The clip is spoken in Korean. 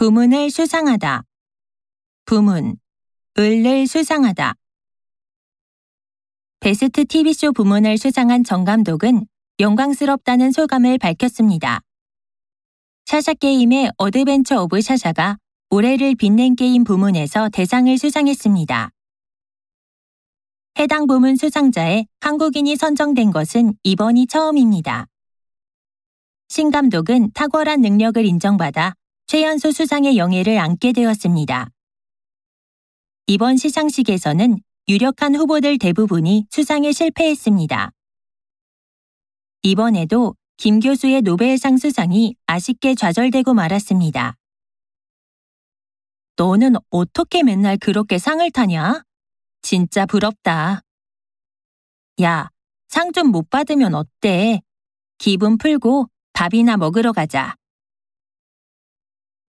부문을 수상하다. 부문, 을을 수상하다. 베스트 TV쇼 부문을 수상한 정 감독은 영광스럽다는 소감을 밝혔습니다. 샤샤 게임의 Adventure of 샤샤가 올해를 빛낸 게임 부문에서 대상을 수상했습니다. 해당 부문 수상자에 한국인이 선정된 것은 이번이 처음입니다. 신 감독은 탁월한 능력을 인정받아 최연소 수상의 영예를 안게 되었습니다. 이번 시상식에서는 유력한 후보들 대부분이 수상에 실패했습니다. 이번에도 김 교수의 노벨상 수상이 아쉽게 좌절되고 말았습니다. 너는 어떻게 맨날 그렇게 상을 타냐? 진짜 부럽다. 야, 상 좀 못 받으면 어때? 기분 풀고 밥이나 먹으러 가자.